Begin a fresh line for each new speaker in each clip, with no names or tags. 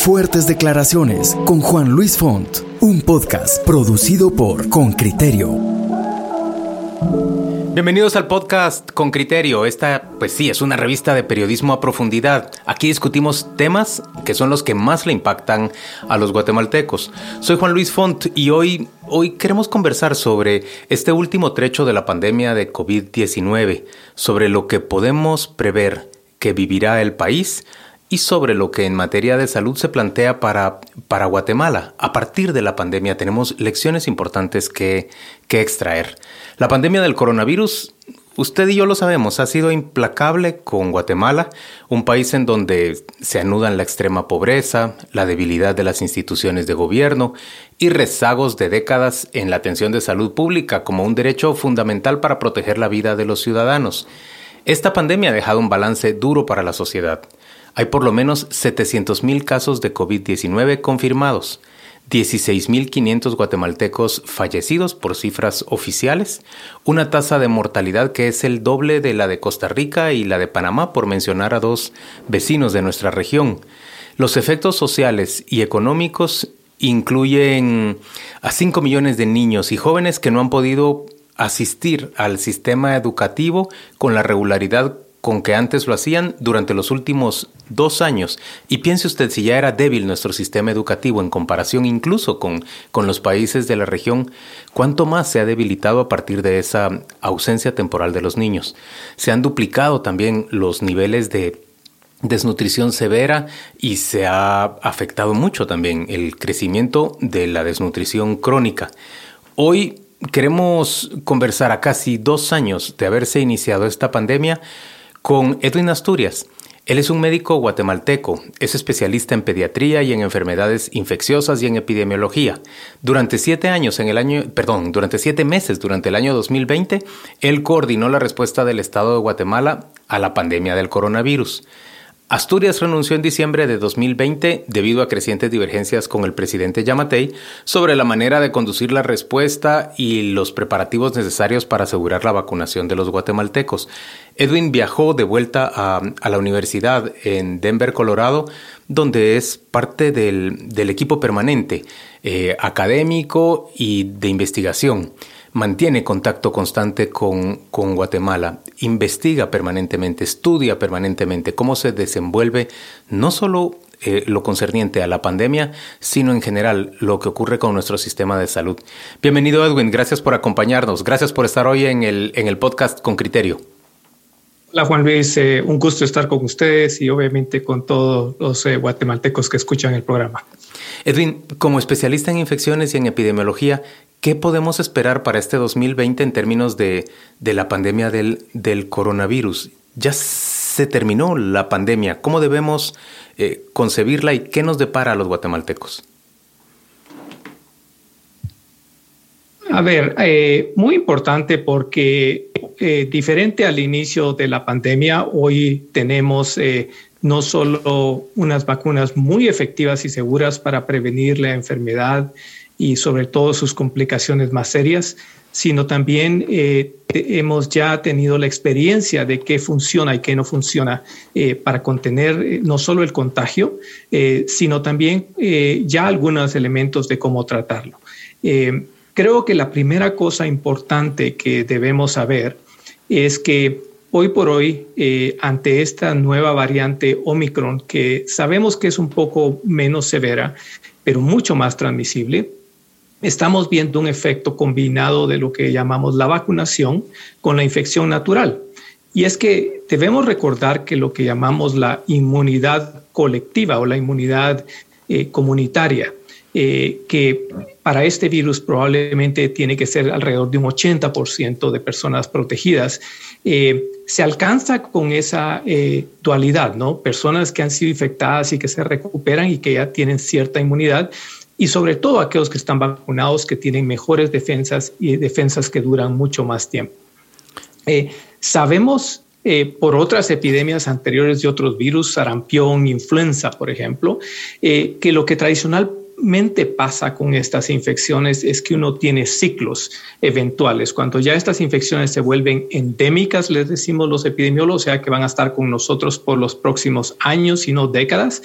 Fuertes Declaraciones con Juan Luis Font, un podcast producido por Con Criterio.
Bienvenidos al podcast Con Criterio. Esta, pues sí, es una revista de periodismo a profundidad. Aquí discutimos temas que son los que más le impactan a los guatemaltecos. Soy Juan Luis Font y hoy, hoy queremos conversar sobre este último trecho de la pandemia de COVID-19, sobre lo que podemos prever que vivirá el país y sobre lo que en materia de salud se plantea para, para Guatemala. A partir de la pandemia tenemos lecciones importantes que, que extraer. La pandemia del coronavirus, usted y yo lo sabemos, ha sido implacable con Guatemala, un país en donde se anudan la extrema pobreza, la debilidad de las instituciones de gobierno y rezagos de décadas en la atención de salud pública como un derecho fundamental para proteger la vida de los ciudadanos. Esta pandemia ha dejado un balance duro para la sociedad. Hay por lo menos 700.000 casos de COVID-19 confirmados, 16.500 guatemaltecos fallecidos por cifras oficiales, una tasa de mortalidad que es el doble de la de Costa Rica y la de Panamá, por mencionar a dos vecinos de nuestra región. Los efectos sociales y económicos incluyen a 5 millones de niños y jóvenes que no han podido asistir al sistema educativo con la regularidad con que antes lo hacían durante los últimos dos años. Y piense usted si ya era débil nuestro sistema educativo en comparación incluso con, con los países de la región, ¿cuánto más se ha debilitado a partir de esa ausencia temporal de los niños? Se han duplicado también los niveles de desnutrición severa y se ha afectado mucho también el crecimiento de la desnutrición crónica. Hoy queremos conversar a casi dos años de haberse iniciado esta pandemia con Edwin Asturias. Él es un médico guatemalteco, es especialista en pediatría y en enfermedades infecciosas y en epidemiología. Durante siete años en el año, perdón, durante siete meses durante el año 2020, él coordinó la respuesta del Estado de Guatemala a la pandemia del coronavirus. Asturias renunció en diciembre de 2020 debido a crecientes divergencias con el presidente Yamatei sobre la manera de conducir la respuesta y los preparativos necesarios para asegurar la vacunación de los guatemaltecos. Edwin viajó de vuelta a, la universidad en Denver, Colorado, donde es parte del, equipo permanente eh, académico y de investigación mantiene contacto constante con, con, Guatemala, investiga permanentemente, estudia permanentemente cómo se desenvuelve no solo eh, lo concerniente a la pandemia, sino en general lo que ocurre con nuestro sistema de salud. Bienvenido Edwin, gracias por acompañarnos, gracias por estar hoy en el, en el podcast con criterio.
Hola Juan Luis, eh, un gusto estar con ustedes y obviamente con todos los eh, guatemaltecos que escuchan el programa.
Edwin, como especialista en infecciones y en epidemiología, ¿Qué podemos esperar para este 2020 en términos de, la pandemia del, coronavirus? Ya se terminó la pandemia. ¿Cómo debemos eh, concebirla y qué nos depara a los guatemaltecos?
A ver, eh, muy importante porque eh, diferente al inicio de la pandemia, hoy tenemos no solo unas vacunas muy efectivas y seguras para prevenir la enfermedad, y sobre todo sus complicaciones más serias, sino también eh, hemos ya tenido la experiencia de qué funciona y qué no funciona eh, para contener eh, no solo el contagio, sino también ya algunos elementos de cómo tratarlo. Creo que la primera cosa importante que debemos saber es que hoy por hoy, ante esta nueva variante Omicron, que sabemos que es un poco menos severa, pero mucho más transmisible, estamos viendo un efecto combinado de lo que llamamos la vacunación con la infección natural. Y es que debemos recordar que lo que llamamos la inmunidad colectiva o la inmunidad eh, comunitaria, eh, que para este virus probablemente tiene que ser alrededor de un 80% de personas protegidas, eh, se alcanza con esa dualidad, ¿no? Personas que han sido infectadas y que se recuperan y que ya tienen cierta inmunidad y sobre todo aquellos que están vacunados que tienen mejores defensas y defensas que duran mucho más tiempo. Eh, sabemos eh, por otras epidemias anteriores de otros virus, sarampión, influenza, por ejemplo, eh, que lo que tradicional usualmente pasa con estas infecciones es que uno tiene ciclos eventuales. Cuando ya estas infecciones se vuelven endémicas, les decimos los epidemiólogos, o sea que van a estar con nosotros por los próximos años y no décadas,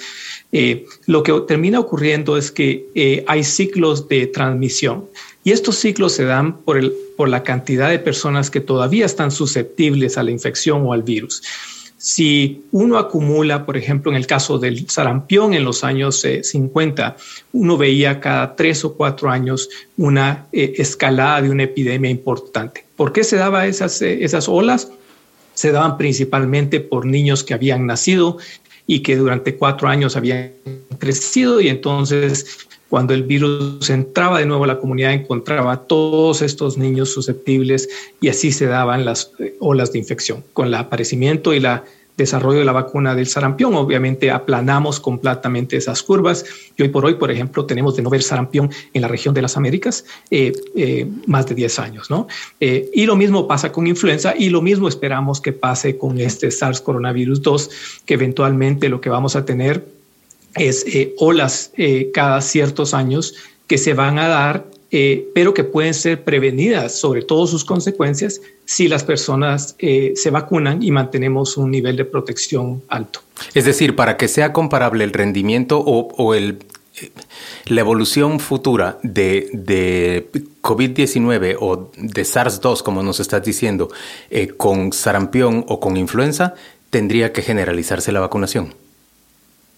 eh, lo que termina ocurriendo es que eh, hay ciclos de transmisión. Y estos ciclos se dan por, el, por la cantidad de personas que todavía están susceptibles a la infección o al virus. Si uno acumula, por ejemplo, en el caso del sarampión en los años 50, eh, uno veía cada tres o cuatro años una eh, escalada de una epidemia importante. ¿Por qué se daban esas, eh, esas olas? Se daban principalmente por niños que habían nacido y que durante cuatro años habían crecido y entonces cuando el virus entraba de nuevo a la comunidad encontraba a todos estos niños susceptibles y así se daban las olas de infección. Con el aparecimiento y la desarrollo de la vacuna del sarampión. Obviamente aplanamos completamente esas curvas y hoy por hoy, por ejemplo, tenemos de no ver sarampión en la región de las Américas eh, eh, más de 10 años. ¿no? Eh, y lo mismo pasa con influenza y lo mismo esperamos que pase con este SARS coronavirus 2, que eventualmente lo que vamos a tener es olas cada ciertos años que se van a dar eh, pero que pueden ser prevenidas sobre todo sus consecuencias si las personas eh, se vacunan y mantenemos un nivel de protección alto.
Es decir, para que sea comparable el rendimiento o, el, eh, la evolución futura de, de COVID-19 o de SARS-2, como nos estás diciendo, con sarampión o con influenza, tendría que generalizarse la vacunación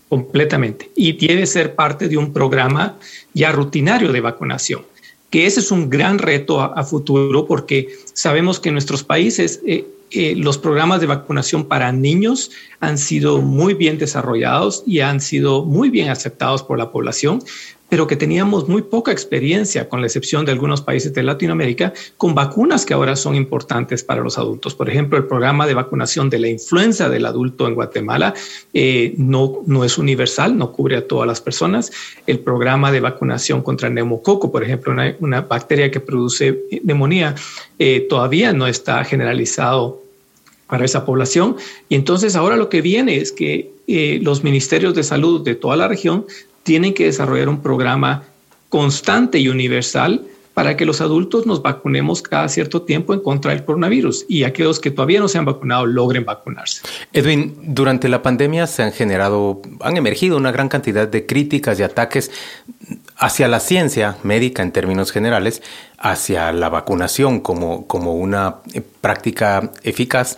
completamente. Y debe ser parte de un programa ya rutinario de vacunación que ese es un gran reto a, futuro porque sabemos que en nuestros países eh, eh, los programas de vacunación para niños han sido muy bien desarrollados y han sido muy bien aceptados por la población, pero que teníamos muy poca experiencia, con la excepción de algunos países de Latinoamérica, con vacunas que ahora son importantes para los adultos. Por ejemplo, el programa de vacunación de la influenza del adulto en Guatemala eh, no, no es universal, no cubre a todas las personas. El programa de vacunación contra el neumococo, por ejemplo, una, bacteria que produce neumonía, eh, todavía no está generalizado para esa población. Y entonces ahora lo que viene es que eh, los ministerios de salud de toda la región tienen que desarrollar un programa constante y universal para que los adultos nos vacunemos cada cierto tiempo en contra del coronavirus y aquellos que todavía no se han vacunado logren vacunarse.
Edwin, durante la pandemia se han generado, han emergido una gran cantidad de críticas y ataques hacia la ciencia médica en términos generales, hacia la vacunación como, como una práctica eficaz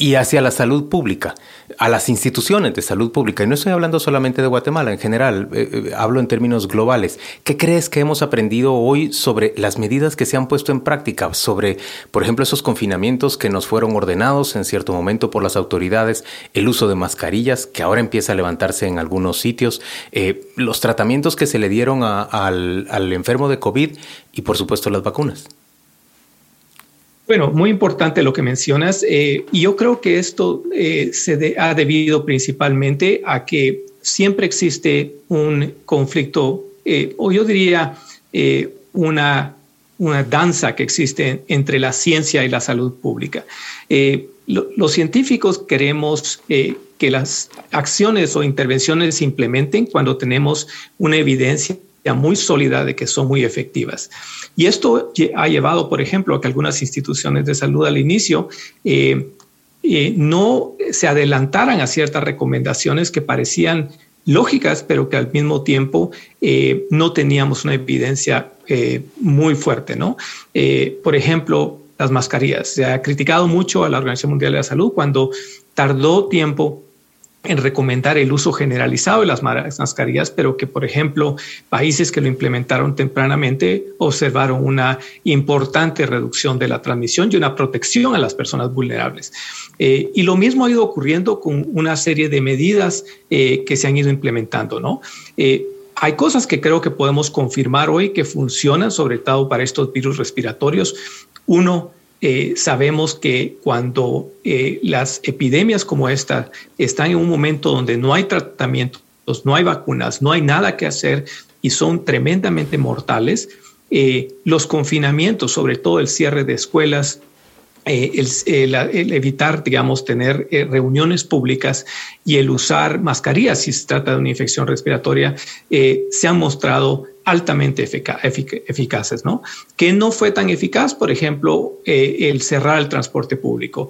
y hacia la salud pública, a las instituciones de salud pública. Y no estoy hablando solamente de Guatemala, en general, eh, eh, hablo en términos globales. ¿Qué crees que hemos aprendido hoy sobre las medidas que se han puesto en práctica? Sobre, por ejemplo, esos confinamientos que nos fueron ordenados en cierto momento por las autoridades, el uso de mascarillas, que ahora empieza a levantarse en algunos sitios, eh, los tratamientos que se le dieron al, al enfermo de COVID y, por supuesto, las vacunas.
Bueno, muy importante lo que mencionas. Eh, y yo creo que esto eh, se ha debido principalmente a que siempre existe un conflicto, eh, o yo diría una, una danza que existe entre la ciencia y la salud pública. los científicos queremos que las acciones o intervenciones se implementen cuando tenemos una evidencia muy sólida de que son muy efectivas. Y esto ha llevado, por ejemplo, a que algunas instituciones de salud al inicio eh, eh, no se adelantaran a ciertas recomendaciones que parecían lógicas, pero que al mismo tiempo eh, no teníamos una evidencia muy fuerte, ¿no? por ejemplo, las mascarillas. Se ha criticado mucho a la Organización Mundial de la Salud cuando tardó tiempo en recomendar el uso generalizado de las mascarillas, pero que, por ejemplo, países que lo implementaron tempranamente observaron una importante reducción de la transmisión y una protección a las personas vulnerables. Eh, y lo mismo ha ido ocurriendo con una serie de medidas eh, que se han ido implementando, ¿no? Eh, hay cosas que creo que podemos confirmar hoy que funcionan, sobre todo para estos virus respiratorios. Uno, eh, sabemos que cuando eh, las epidemias como esta están en un momento donde no hay tratamientos, no hay vacunas, no hay nada que hacer y son tremendamente mortales, eh, los confinamientos, sobre todo el cierre de escuelas, el, evitar, digamos, tener reuniones públicas y el usar mascarillas si se trata de una infección respiratoria, se han mostrado altamente eficaces, ¿no? Que no fue tan eficaz, por ejemplo, el cerrar el transporte público.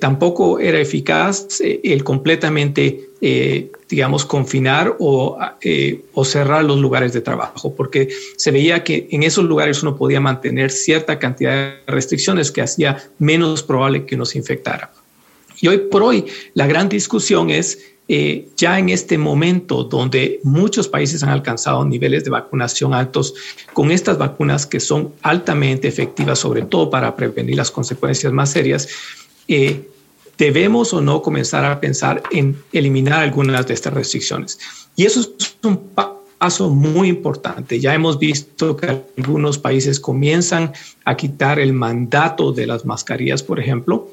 tampoco era eficaz el completamente eh, digamos, confinar o, eh, o, cerrar los lugares de trabajo, porque se veía que en esos lugares uno podía mantener cierta cantidad de restricciones que hacía menos probable que nos infectara. Y hoy por hoy la gran discusión es eh, ya en este momento donde muchos países han alcanzado niveles de vacunación altos con estas vacunas que son altamente efectivas, sobre todo para prevenir las consecuencias más serias, eh, debemos o no comenzar a pensar en eliminar algunas de estas restricciones. Y eso es un paso muy importante. Ya hemos visto que algunos países comienzan a quitar el mandato de las mascarillas, por ejemplo,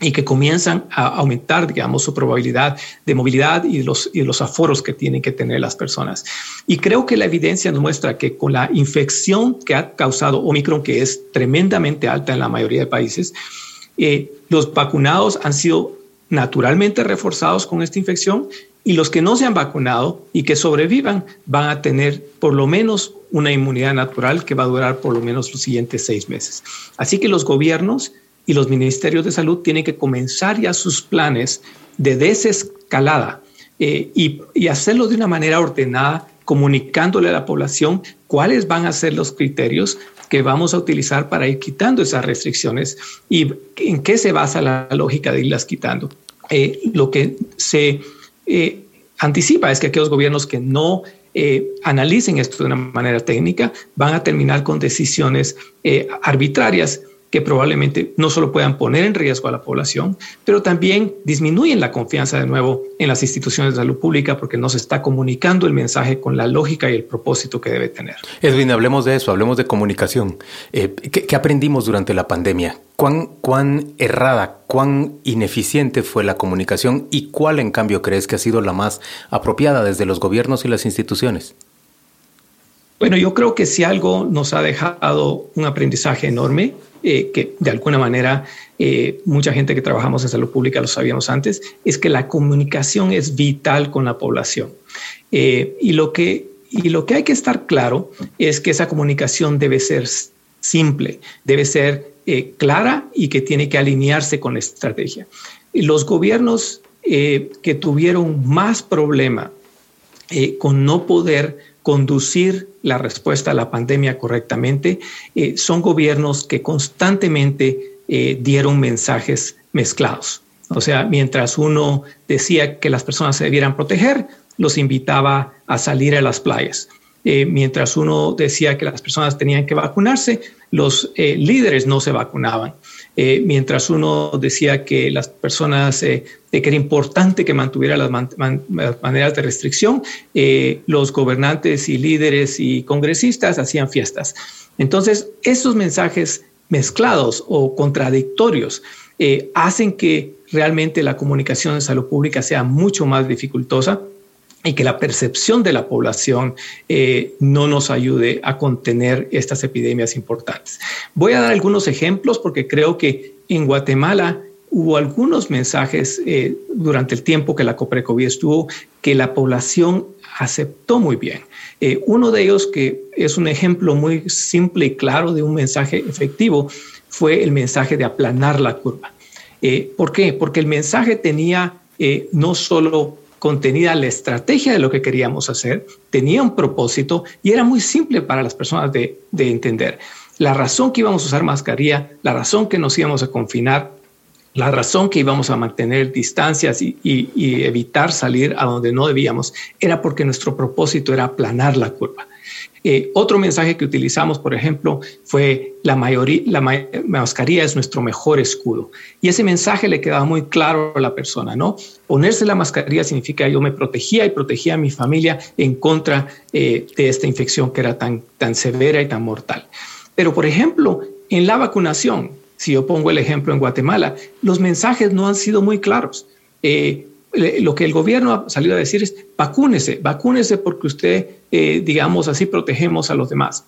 y que comienzan a aumentar, digamos, su probabilidad de movilidad y los, y los aforos que tienen que tener las personas. Y creo que la evidencia nos muestra que con la infección que ha causado Omicron, que es tremendamente alta en la mayoría de países, eh, los vacunados han sido naturalmente reforzados con esta infección y los que no se han vacunado y que sobrevivan van a tener por lo menos una inmunidad natural que va a durar por lo menos los siguientes seis meses. Así que los gobiernos y los ministerios de salud tienen que comenzar ya sus planes de desescalada eh, y, hacerlo de una manera ordenada, comunicándole a la población cuáles van a ser los criterios que vamos a utilizar para ir quitando esas restricciones y en qué se basa la lógica de irlas quitando. Eh, lo que se eh, anticipa es que aquellos gobiernos que no analicen esto de una manera técnica van a terminar con decisiones arbitrarias que probablemente no solo puedan poner en riesgo a la población, pero también disminuyen la confianza de nuevo en las instituciones de salud pública porque no se está comunicando el mensaje con la lógica y el propósito que debe tener.
Edwin, hablemos de eso, hablemos de comunicación. Eh, ¿qué, aprendimos durante la pandemia? ¿Cuán, ¿Cuán errada, cuán ineficiente fue la comunicación y cuál en cambio crees que ha sido la más apropiada desde los gobiernos y las instituciones?
Bueno, yo creo que si algo nos ha dejado un aprendizaje enorme eh, que de alguna manera eh, mucha gente que trabajamos en salud pública lo sabíamos antes, es que la comunicación es vital con la población. Eh, y, lo que, y lo que hay que estar claro es que esa comunicación debe ser simple, debe ser clara y que tiene que alinearse con la estrategia. los gobiernos que tuvieron más problema con no poder conducir la respuesta a la pandemia correctamente, eh, son gobiernos que constantemente eh, dieron mensajes mezclados. O sea, mientras uno decía que las personas se debieran proteger, los invitaba a salir a las playas. Eh, mientras uno decía que las personas tenían que vacunarse, los líderes no se vacunaban. Eh, mientras uno decía que las personas, eh, que era importante que mantuviera las, maneras de restricción, eh, los gobernantes y líderes y congresistas hacían fiestas. Entonces, esos mensajes mezclados o contradictorios hacen que realmente la comunicación en salud pública sea mucho más dificultosa y que la percepción de la población eh, no nos ayude a contener estas epidemias importantes. Voy a dar algunos ejemplos porque creo que en Guatemala hubo algunos mensajes eh, durante el tiempo que la COPRECOVID estuvo que la población aceptó muy bien. Eh, uno de ellos, que es un ejemplo muy simple y claro de un mensaje efectivo, fue el mensaje de aplanar la curva. ¿Por qué? Porque el mensaje tenía no solo contenida la estrategia de lo que queríamos hacer, tenía un propósito y era muy simple para las personas de, entender. La razón que íbamos a usar mascarilla, la razón que nos íbamos a confinar, la razón que íbamos a mantener distancias y, evitar salir a donde no debíamos, era porque nuestro propósito era aplanar la curva. Eh, otro mensaje que utilizamos, por ejemplo, fue la, mayoría, la mascarilla es nuestro mejor escudo. Y ese mensaje le quedaba muy claro a la persona, ¿no? Ponerse la mascarilla significa yo me protegía y protegía a mi familia en contra eh, de esta infección que era tan, tan severa y tan mortal. Pero, por ejemplo, en la vacunación, si yo pongo el ejemplo en Guatemala, los mensajes no han sido muy claros. Eh, lo que el gobierno ha salido a decir es vacúnese, vacúnese porque usted, eh, digamos así, protegemos a los demás.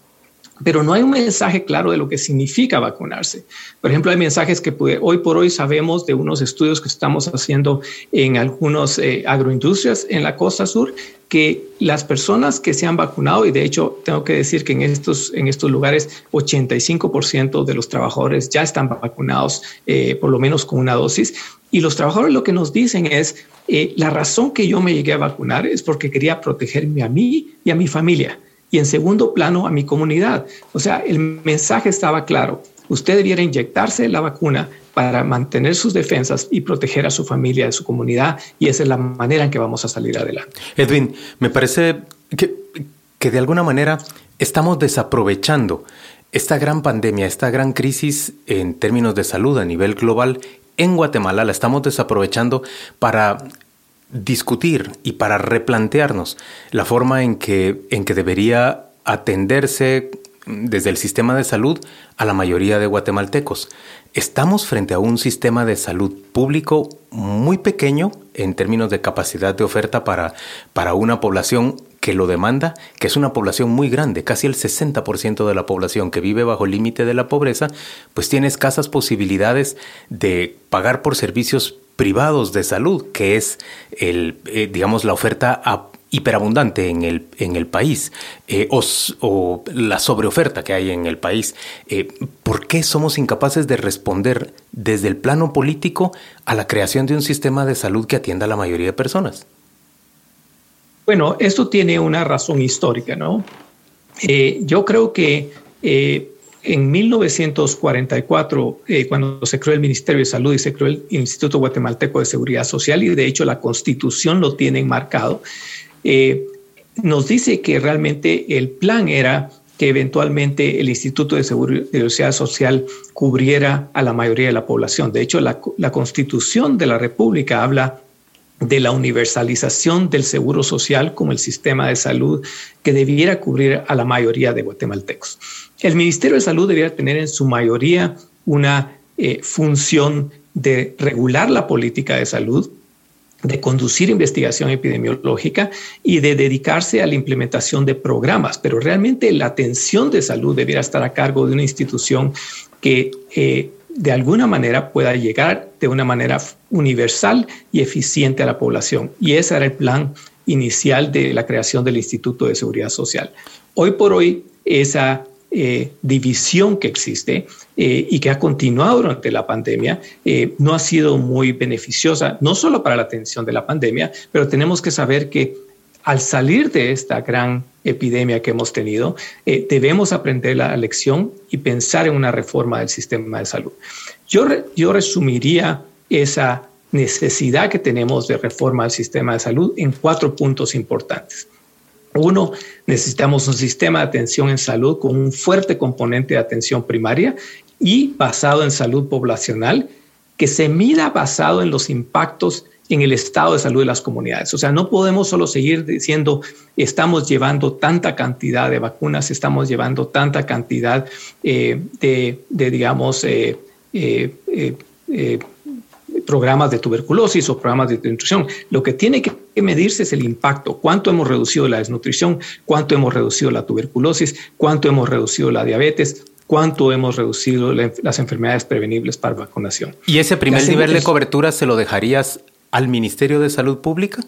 Pero no hay un mensaje claro de lo que significa vacunarse. Por ejemplo, hay mensajes que hoy por hoy sabemos de unos estudios que estamos haciendo en algunas eh, agroindustrias en la costa sur, que las personas que se han vacunado, y de hecho tengo que decir que en estos, en estos lugares 85% de los trabajadores ya están vacunados, eh, por lo menos con una dosis, y los trabajadores lo que nos dicen es, eh, la razón que yo me llegué a vacunar es porque quería protegerme a mí y a mi familia y en segundo plano a mi comunidad. O sea, el mensaje estaba claro. Usted debiera inyectarse la vacuna para mantener sus defensas y proteger a su familia, a su comunidad, y esa es la manera en que vamos a salir adelante.
Edwin, me parece que, que de alguna manera estamos desaprovechando esta gran pandemia, esta gran crisis en términos de salud a nivel global en Guatemala, la estamos desaprovechando para discutir y para replantearnos la forma en que, en que debería atenderse desde el sistema de salud a la mayoría de guatemaltecos. Estamos frente a un sistema de salud público muy pequeño en términos de capacidad de oferta para, para una población que lo demanda, que es una población muy grande, casi el 60% de la población que vive bajo el límite de la pobreza, pues tiene escasas posibilidades de pagar por servicios privados de salud, que es el, eh, digamos, la oferta hiperabundante en el, en el país eh, o, la sobreoferta que hay en el país. Eh, ¿Por qué somos incapaces de responder desde el plano político a la creación de un sistema de salud que atienda a la mayoría de personas?
Bueno, esto tiene una razón histórica, ¿no? yo creo que en 1944, eh, cuando se creó el Ministerio de Salud y se creó el Instituto Guatemalteco de Seguridad Social, y de hecho la Constitución lo tiene marcado, eh, nos dice que realmente el plan era que eventualmente el Instituto de Seguridad Social cubriera a la mayoría de la población. De hecho, la, la Constitución de la República habla de la universalización del seguro social como el sistema de salud que debiera cubrir a la mayoría de guatemaltecos. El Ministerio de Salud debiera tener en su mayoría una eh, función de regular la política de salud, de conducir investigación epidemiológica y de dedicarse a la implementación de programas, pero realmente la atención de salud debiera estar a cargo de una institución que eh, de alguna manera pueda llegar de una manera universal y eficiente a la población. Y ese era el plan inicial de la creación del Instituto de Seguridad Social. Hoy por hoy, esa eh, división que existe eh, y que ha continuado durante la pandemia eh, no ha sido muy beneficiosa, no solo para la atención de la pandemia, pero tenemos que saber que al salir de esta gran epidemia que hemos tenido, eh, debemos aprender la lección y pensar en una reforma del sistema de salud. Yo, yo resumiría esa necesidad que tenemos de reforma del sistema de salud en cuatro puntos importantes. Uno, necesitamos un sistema de atención en salud con un fuerte componente de atención primaria y basado en salud poblacional que se mida basado en los impactos en el estado de salud de las comunidades. O sea, no podemos solo seguir diciendo estamos llevando tanta cantidad de vacunas, estamos llevando tanta cantidad eh, de, digamos, eh, eh, programas de tuberculosis o programas de desnutrición. Lo que tiene que medirse es el impacto, cuánto hemos reducido la desnutrición, cuánto hemos reducido la tuberculosis, cuánto hemos reducido la diabetes, cuánto hemos reducido las enfermedades prevenibles para vacunación.
¿Y ese primer nivel de cobertura se lo dejarías al Ministerio de Salud Pública?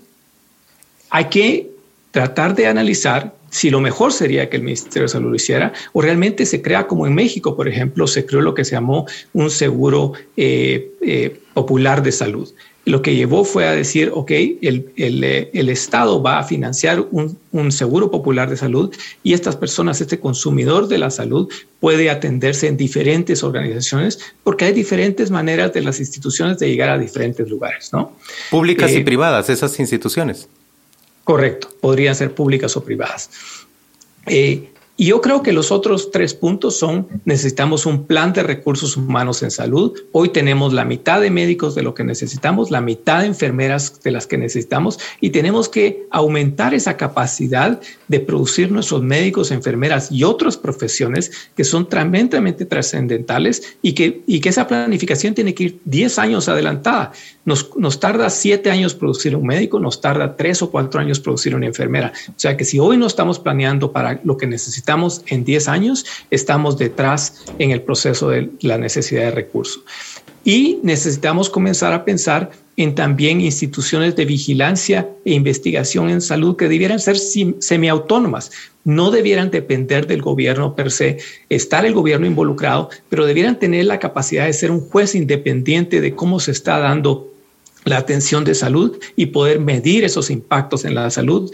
Hay que tratar de analizar si lo mejor sería que el Ministerio de Salud lo hiciera o realmente se crea como en México, por ejemplo, se creó lo que se llamó un seguro eh, eh, popular de salud lo que llevó fue a decir, ok, el, eh, Estado va a financiar un, seguro popular de salud y estas personas, este consumidor de la salud puede atenderse en diferentes organizaciones porque hay diferentes maneras de las instituciones de llegar a diferentes lugares, ¿no?
Públicas y eh, privadas, esas instituciones.
Correcto, podrían ser públicas o privadas. Eh, y yo creo que los otros tres puntos son, necesitamos un plan de recursos humanos en salud. Hoy tenemos la mitad de médicos de lo que necesitamos, la mitad de enfermeras de las que necesitamos y tenemos que aumentar esa capacidad de producir nuestros médicos, enfermeras y otras profesiones que son tremendamente trascendentales y que, y que esa planificación tiene que ir 10 años adelantada. Nos, nos tarda 7 años producir un médico, nos tarda 3 o 4 años producir una enfermera. O sea que si hoy no estamos planeando para lo que necesitamos, necesitamos en 10 años, estamos detrás en el proceso de la necesidad de recursos. Y necesitamos comenzar a pensar en también instituciones de vigilancia e investigación en salud que debieran ser semiautónomas, no debieran depender del gobierno per se, estar el gobierno involucrado, pero debieran tener la capacidad de ser un juez independiente de cómo se está dando la atención de salud y poder medir esos impactos en la salud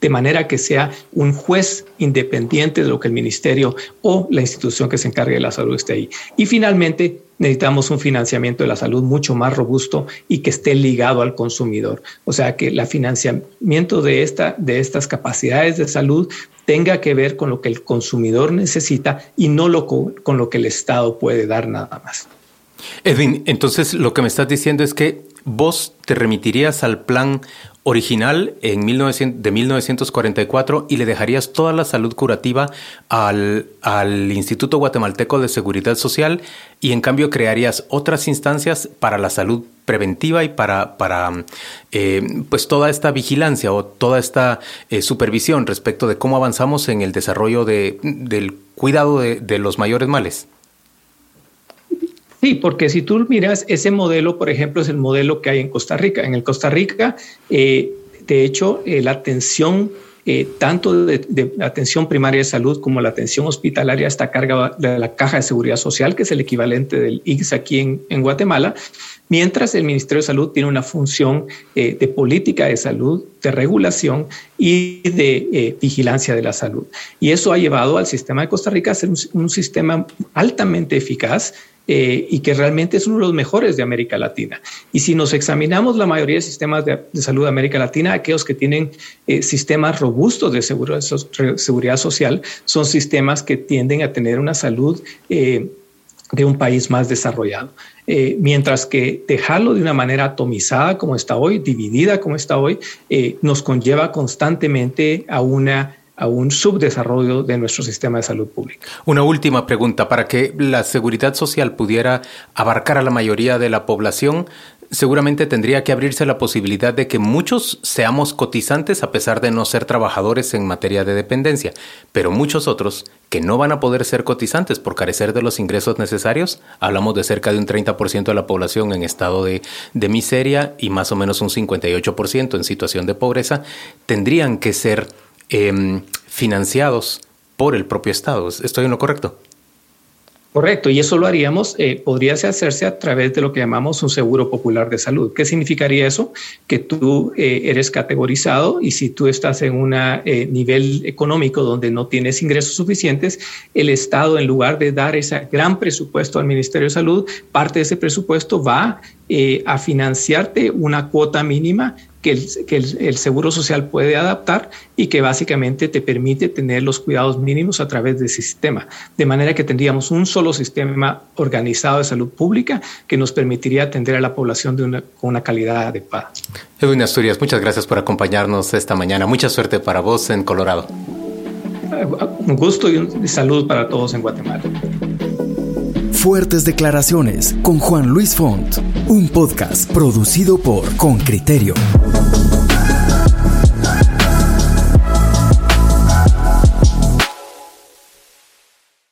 de manera que sea un juez independiente de lo que el ministerio o la institución que se encargue de la salud esté ahí. Y finalmente, necesitamos un financiamiento de la salud mucho más robusto y que esté ligado al consumidor. O sea, que el financiamiento de, esta, de estas capacidades de salud tenga que ver con lo que el consumidor necesita y no lo, con lo que el Estado puede dar nada más.
Edwin, entonces lo que me estás diciendo es que vos te remitirías al plan original en de 1944 y le dejarías toda la salud curativa al, Instituto Guatemalteco de Seguridad Social y en cambio crearías otras instancias para la salud preventiva y para, para eh, pues toda esta vigilancia o toda esta eh, supervisión respecto de cómo avanzamos en el desarrollo de, del cuidado de los mayores males.
Sí, porque si tú miras ese modelo, por ejemplo, es el modelo que hay en Costa Rica. En el Costa Rica, eh, de hecho, eh, la atención, eh, tanto de, la atención primaria de salud como la atención hospitalaria está a cargo de la Caja de Seguridad Social, que es el equivalente del IGS aquí en, en Guatemala, mientras el Ministerio de Salud tiene una función de política de salud, de regulación y de vigilancia de la salud. Y eso ha llevado al sistema de Costa Rica a ser un sistema altamente eficaz eh, y que realmente es uno de los mejores de América Latina. Y si nos examinamos la mayoría de sistemas de, salud de América Latina, aquellos que tienen eh, sistemas robustos de seguridad, seguridad, social son sistemas que tienden a tener una salud eh, de un país más desarrollado. mientras que dejarlo de una manera atomizada como está hoy, dividida como está hoy, nos conlleva constantemente a una a un subdesarrollo de nuestro sistema de salud pública.
Una última pregunta. Para que la seguridad social pudiera abarcar a la mayoría de la población, seguramente tendría que abrirse la posibilidad de que muchos seamos cotizantes a pesar de no ser trabajadores en materia de dependencia, pero muchos otros que no van a poder ser cotizantes por carecer de los ingresos necesarios, hablamos de cerca de un 30% de la población en estado de, de miseria y más o menos un 58% en situación de pobreza, tendrían que ser Em, financiados por el propio Estado. ¿Estoy en lo correcto?
Correcto, y eso lo haríamos, eh, podría hacerse a través de lo que llamamos un seguro popular de salud. ¿Qué significaría eso? Que tú eh, eres categorizado y si tú estás en un eh, nivel económico donde no tienes ingresos suficientes, el Estado, en lugar de dar ese gran presupuesto al Ministerio de Salud, parte de ese presupuesto va a financiarte una cuota mínima que, el, Seguro Social puede adaptar y que básicamente te permite tener los cuidados mínimos a través de ese sistema. De manera que tendríamos un solo sistema organizado de salud pública que nos permitiría atender a la población de una, con una calidad adecuada.
Edwin Asturias, muchas gracias por acompañarnos esta mañana. Mucha suerte para vos en Colorado.
Un gusto y un saludo para todos en Guatemala.
Fuertes Declaraciones con Juan Luis Font, un podcast producido por Con Criterio.